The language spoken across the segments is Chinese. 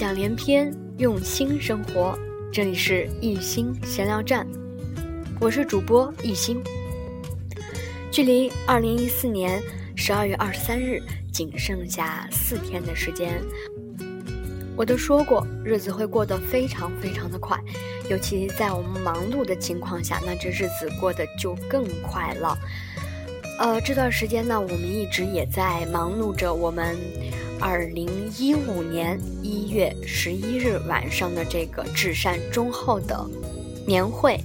想连篇，用心生活。这里是一心闲聊站，我是主播一心。距离二零一四年十二月二十三日仅剩下四天的时间。我都说过，日子会过得非常非常的快，尤其在我们忙碌的情况下，那这日子过得就更快了。呃，这段时间呢，我们一直也在忙碌着我们二零一五年一月十一日晚上的这个至善忠厚的年会。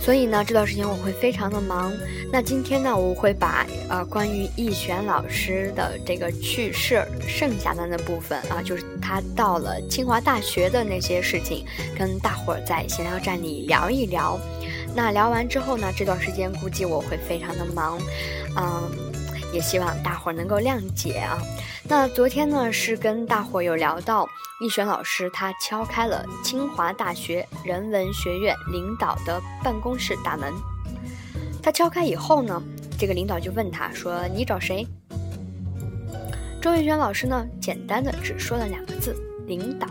所以呢，这段时间我会非常的忙。那今天呢，我会把呃关于易璇老师的这个去世剩下的那部分啊，就是他到了清华大学的那些事情，跟大伙儿在闲聊站里聊一聊。那聊完之后呢，这段时间估计我会非常的忙，嗯，也希望大伙儿能够谅解啊。那昨天呢，是跟大伙儿有聊到。易璇老师他敲开了清华大学人文学院领导的办公室大门。他敲开以后呢，这个领导就问他说：“你找谁？”周玉轩老师呢，简单的只说了两个字：“领导。”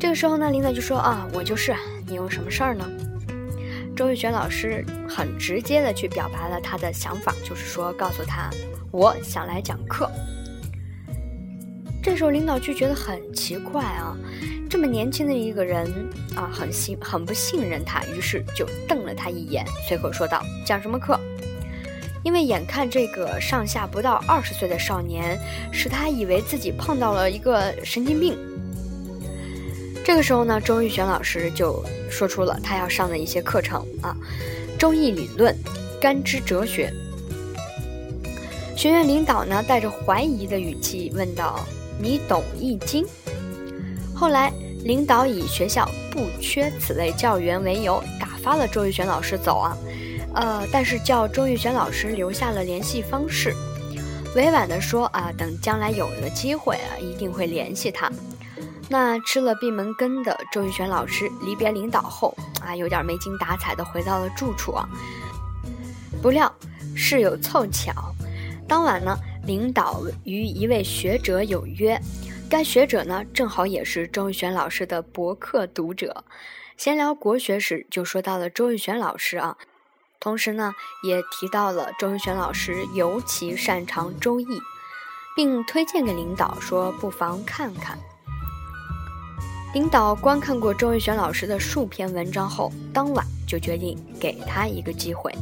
这个时候呢，领导就说：“啊，我就是。你有什么事儿呢？”周玉轩老师很直接的去表白了他的想法，就是说告诉他：“我想来讲课。”这时候领导就觉得很奇怪啊，这么年轻的一个人啊，很信很不信任他，于是就瞪了他一眼，随口说道：“讲什么课？”因为眼看这个上下不到二十岁的少年，使他以为自己碰到了一个神经病。这个时候呢，周玉璇老师就说出了他要上的一些课程啊，周易理论、干支哲学。学院领导呢，带着怀疑的语气问道。你懂易经？后来，领导以学校不缺此类教员为由，打发了周玉璇老师走啊。呃，但是叫周玉璇老师留下了联系方式，委婉的说啊，等将来有了机会啊，一定会联系他。那吃了闭门羹的周玉璇老师离别领导后啊，有点没精打采的回到了住处啊。不料事有凑巧，当晚呢。领导与一位学者有约，该学者呢正好也是周玉璇老师的博客读者，闲聊国学时就说到了周玉璇老师啊，同时呢也提到了周玉璇老师尤其擅长周易，并推荐给领导说不妨看看。领导观看过周玉璇老师的数篇文章后，当晚就决定给他一个机会。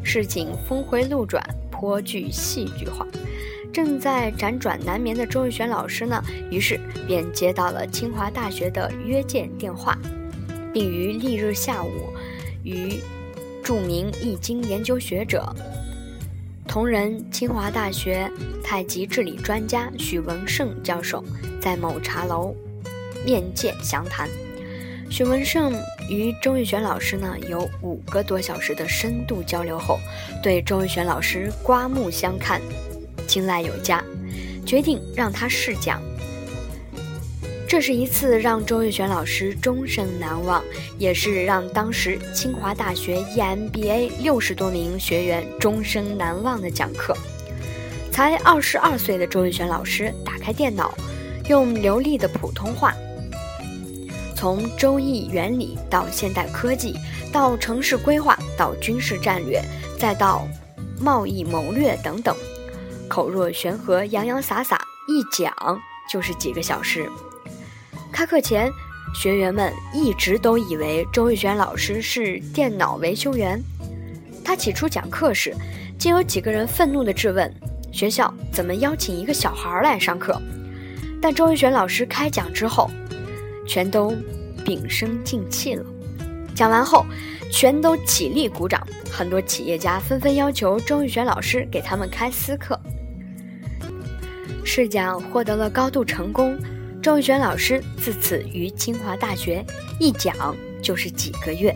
事情峰回路转，颇具戏剧化。正在辗转难眠的周玉璇老师呢，于是便接到了清华大学的约见电话，并于翌日下午，与著名易经研究学者、同仁清华大学太极治理专家许文胜教授在某茶楼面见详谈。许文胜与周玉璇老师呢有五个多小时的深度交流后，对周玉璇老师刮目相看。青睐有加，决定让他试讲。这是一次让周玉璇老师终生难忘，也是让当时清华大学 EMBA 六十多名学员终生难忘的讲课。才二十二岁的周玉璇老师打开电脑，用流利的普通话，从周易原理到现代科技，到城市规划，到军事战略，再到贸易谋略等等。口若悬河，洋洋洒洒，一讲就是几个小时。开课前，学员们一直都以为周玉璇老师是电脑维修员。他起初讲课时，竟有几个人愤怒地质问：学校怎么邀请一个小孩来上课？但周玉璇老师开讲之后，全都屏声静气了。讲完后，全都起立鼓掌。很多企业家纷纷要求周玉璇老师给他们开私课。试讲获得了高度成功，周玉璇老师自此于清华大学一讲就是几个月。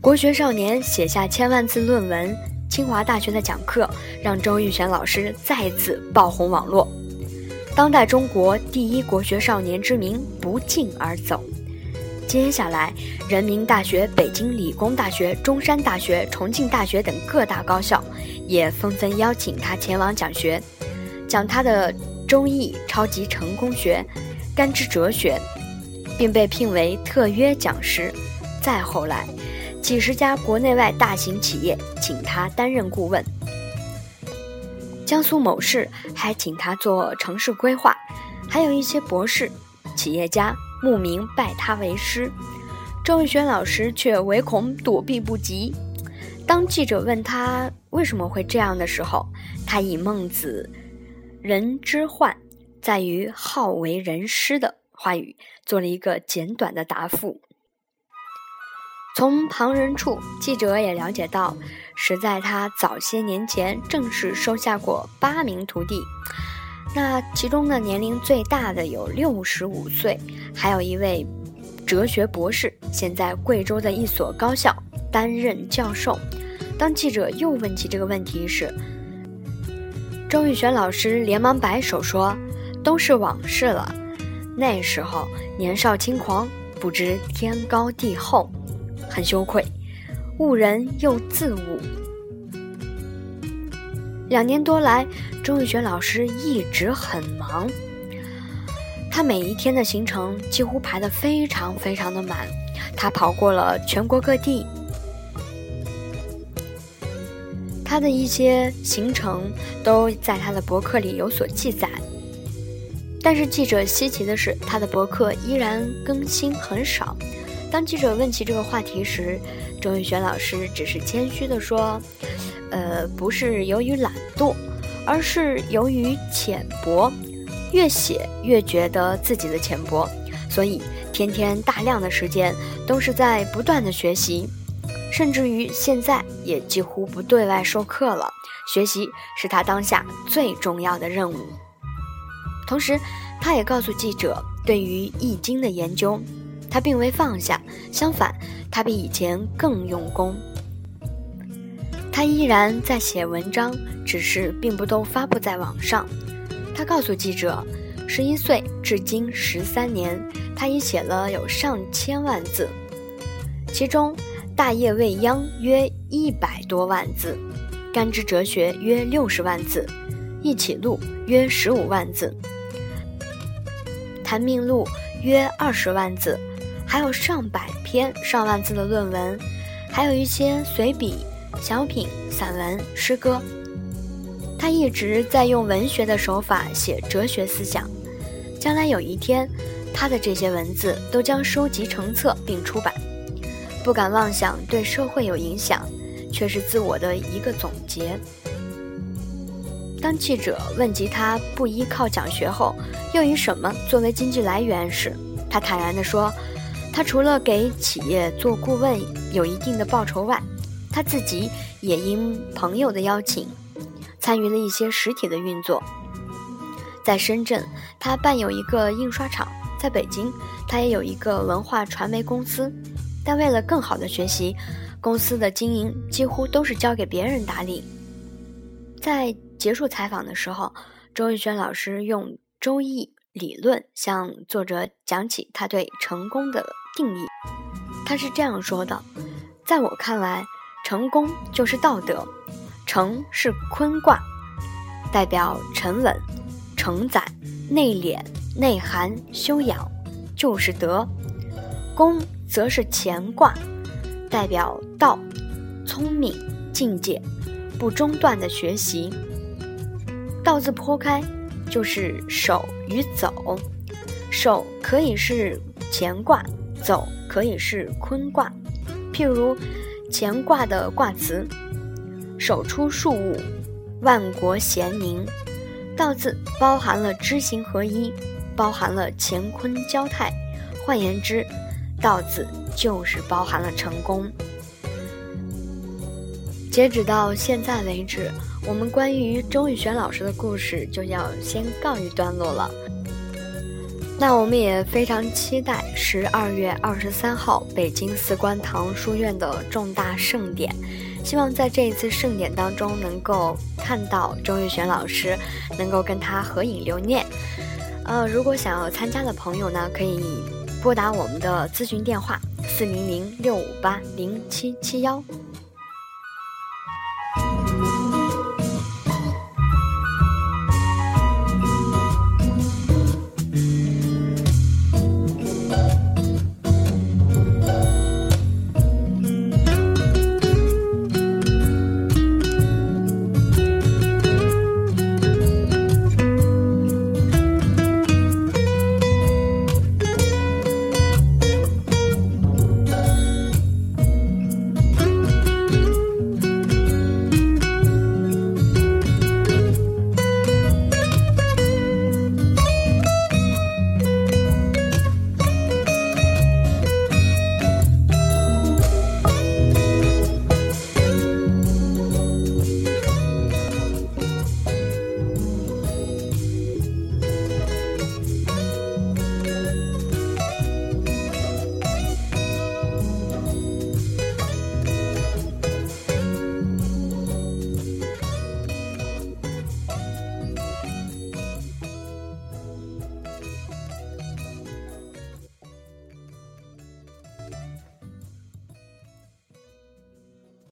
国学少年写下千万字论文，清华大学的讲课让周玉璇老师再次爆红网络，当代中国第一国学少年之名不胫而走。接下来，人民大学、北京理工大学、中山大学、重庆大学等各大高校，也纷纷邀请他前往讲学，讲他的周易超级成功学、干支哲学，并被聘为特约讲师。再后来，几十家国内外大型企业请他担任顾问。江苏某市还请他做城市规划，还有一些博士、企业家慕名拜他为师。周玉轩老师却唯恐躲避不及。当记者问他为什么会这样的时候，他以孟子“人之患在于好为人师”的话语做了一个简短的答复。从旁人处，记者也了解到，实在他早些年前正式收下过八名徒弟，那其中的年龄最大的有六十五岁，还有一位哲学博士，现在贵州的一所高校担任教授。当记者又问起这个问题时，周玉璇老师连忙摆手说：“都是往事了，那时候年少轻狂，不知天高地厚。”很羞愧，误人又自误。两年多来，周玉璇老师一直很忙，他每一天的行程几乎排得非常非常的满，他跑过了全国各地。他的一些行程都在他的博客里有所记载，但是记者稀奇的是，他的博客依然更新很少。当记者问起这个话题时，周玉璇老师只是谦虚地说：“呃，不是由于懒惰，而是由于浅薄，越写越觉得自己的浅薄，所以天天大量的时间都是在不断的学习，甚至于现在也几乎不对外授课了。学习是他当下最重要的任务。同时，他也告诉记者，对于《易经》的研究。”他并未放下，相反，他比以前更用功。他依然在写文章，只是并不都发布在网上。他告诉记者，十一岁至今十三年，他已写了有上千万字，其中《大业未央》约一百多万字，《干支哲学》约六十万字，《一起录》约十五万字，《谈命录》约二十万字。还有上百篇、上万字的论文，还有一些随笔、小品、散文、诗歌。他一直在用文学的手法写哲学思想。将来有一天，他的这些文字都将收集成册并出版。不敢妄想对社会有影响，却是自我的一个总结。当记者问及他不依靠讲学后，又以什么作为经济来源时，他坦然地说。他除了给企业做顾问有一定的报酬外，他自己也因朋友的邀请，参与了一些实体的运作。在深圳，他办有一个印刷厂；在北京，他也有一个文化传媒公司。但为了更好的学习，公司的经营几乎都是交给别人打理。在结束采访的时候，周玉轩老师用《周易》理论向作者讲起他对成功的。定义，他是这样说的：在我看来，成功就是道德。成是坤卦，代表沉稳、承载、内敛、内涵、修养，就是德。功则是乾卦，代表道、聪明、境界、不中断的学习。道字剖开，就是守与走。守可以是乾卦。走可以是坤卦，譬如乾卦的卦辞“手出数物，万国咸宁”，道字包含了知行合一，包含了乾坤交泰。换言之，道字就是包含了成功。截止到现在为止，我们关于周玉璇老师的故事就要先告一段落了。那我们也非常期待十二月二十三号北京四观堂书院的重大盛典，希望在这一次盛典当中能够看到周玉璇老师，能够跟他合影留念。呃，如果想要参加的朋友呢，可以拨打我们的咨询电话四零零六五八零七七幺。